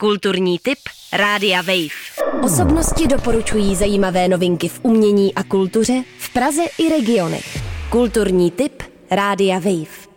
Kulturní tip Rádia Wave. Osobnosti doporučují zajímavé novinky v umění a kultuře v Praze i regionech. Kulturní tip Rádia Wave.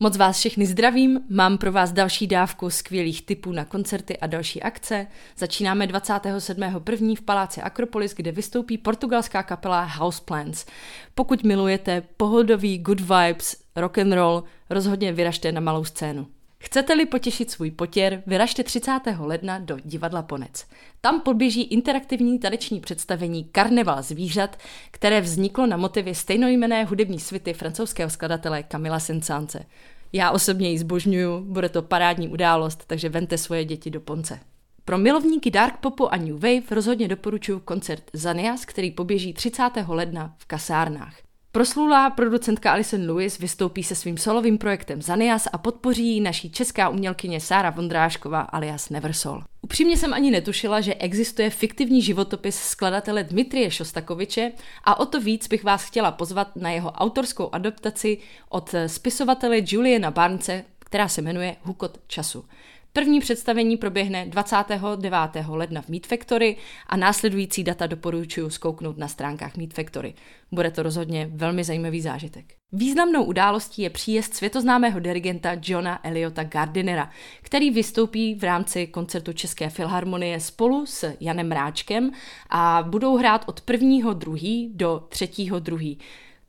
Moc vás všechny zdravím, mám pro vás další dávku skvělých tipů na koncerty a další akce. Začínáme 27.1. v Paláci Akropolis, kde vystoupí portugalská kapela Houseplants. Pokud milujete pohodový good vibes, rock and roll, rozhodně vyražte na malou scénu. Chcete-li potěšit svůj potěr, vyražte 30. ledna do divadla Ponec. Tam podběží interaktivní taneční představení Karneval zvířat, které vzniklo na motivy stejnojmené hudební svity francouzského skladatele Kamila Sensance. Já osobně ji zbožňuju, bude to parádní událost, takže vente svoje děti do Ponce. Pro milovníky dark popu a new wave rozhodně doporučuji koncert Zanias, který poběží 30. ledna v kasárnách. Proslulá producentka Alison Lewis vystoupí se svým solovým projektem Zanias a podpoří ji naší česká umělkyně Sára Vondrášková alias Neversol. Upřímně jsem ani netušila, že existuje fiktivní životopis skladatele Dmitrie Šostakoviče a o to víc bych vás chtěla pozvat na jeho autorskou adaptaci od spisovatele Juliana Barnce, která se jmenuje Hukot času. První představení proběhne 29. ledna v Meat Factory a následující data doporučuji zkouknout na stránkách Meat Factory. Bude to rozhodně velmi zajímavý zážitek. Významnou událostí je příjezd světoznámého dirigenta Johna Eliota Gardinera, který vystoupí v rámci koncertu České filharmonie spolu s Janem Ráčkem a budou hrát od 1.2. do 3.2.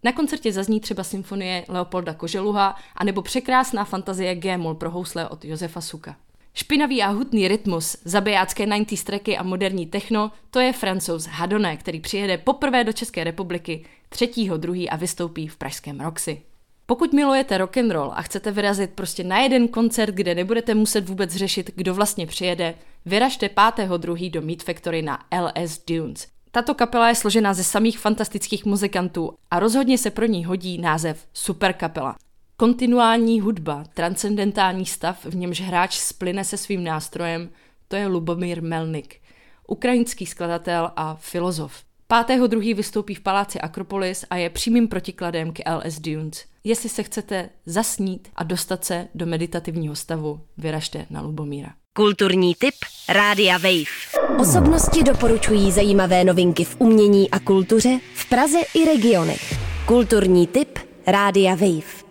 Na koncertě zazní třeba symfonie Leopolda Koželuha anebo překrásná fantazie G-moll pro housle od Josefa Suka. Špinavý a hutný rytmus, zabijácké 90 streky a moderní techno, to je francouz Hadone, který přijede poprvé do České republiky 3.2. a vystoupí v pražském Roxy. Pokud milujete rock and roll a chcete vyrazit prostě na jeden koncert, kde nebudete muset vůbec řešit, kdo vlastně přijede, vyražte 5.2. do Meat Factory na LS Dunes. Tato kapela je složena ze samých fantastických muzikantů a rozhodně se pro ní hodí název Superkapela. Kontinuální hudba, transcendentální stav, v němž hráč splyne se svým nástrojem, to je Lubomír Melnik, ukrajinský skladatel a filozof. 5.2. vystoupí v paláci Akropolis a je přímým protikladem k LS Dunes. Jestli se chcete zasnít a dostat se do meditativního stavu, vyražte na Lubomíra. Kulturní tip Rádia Wave. Osobnosti doporučují zajímavé novinky v umění a kultuře v Praze i regionech. Kulturní tip Rádia Wave.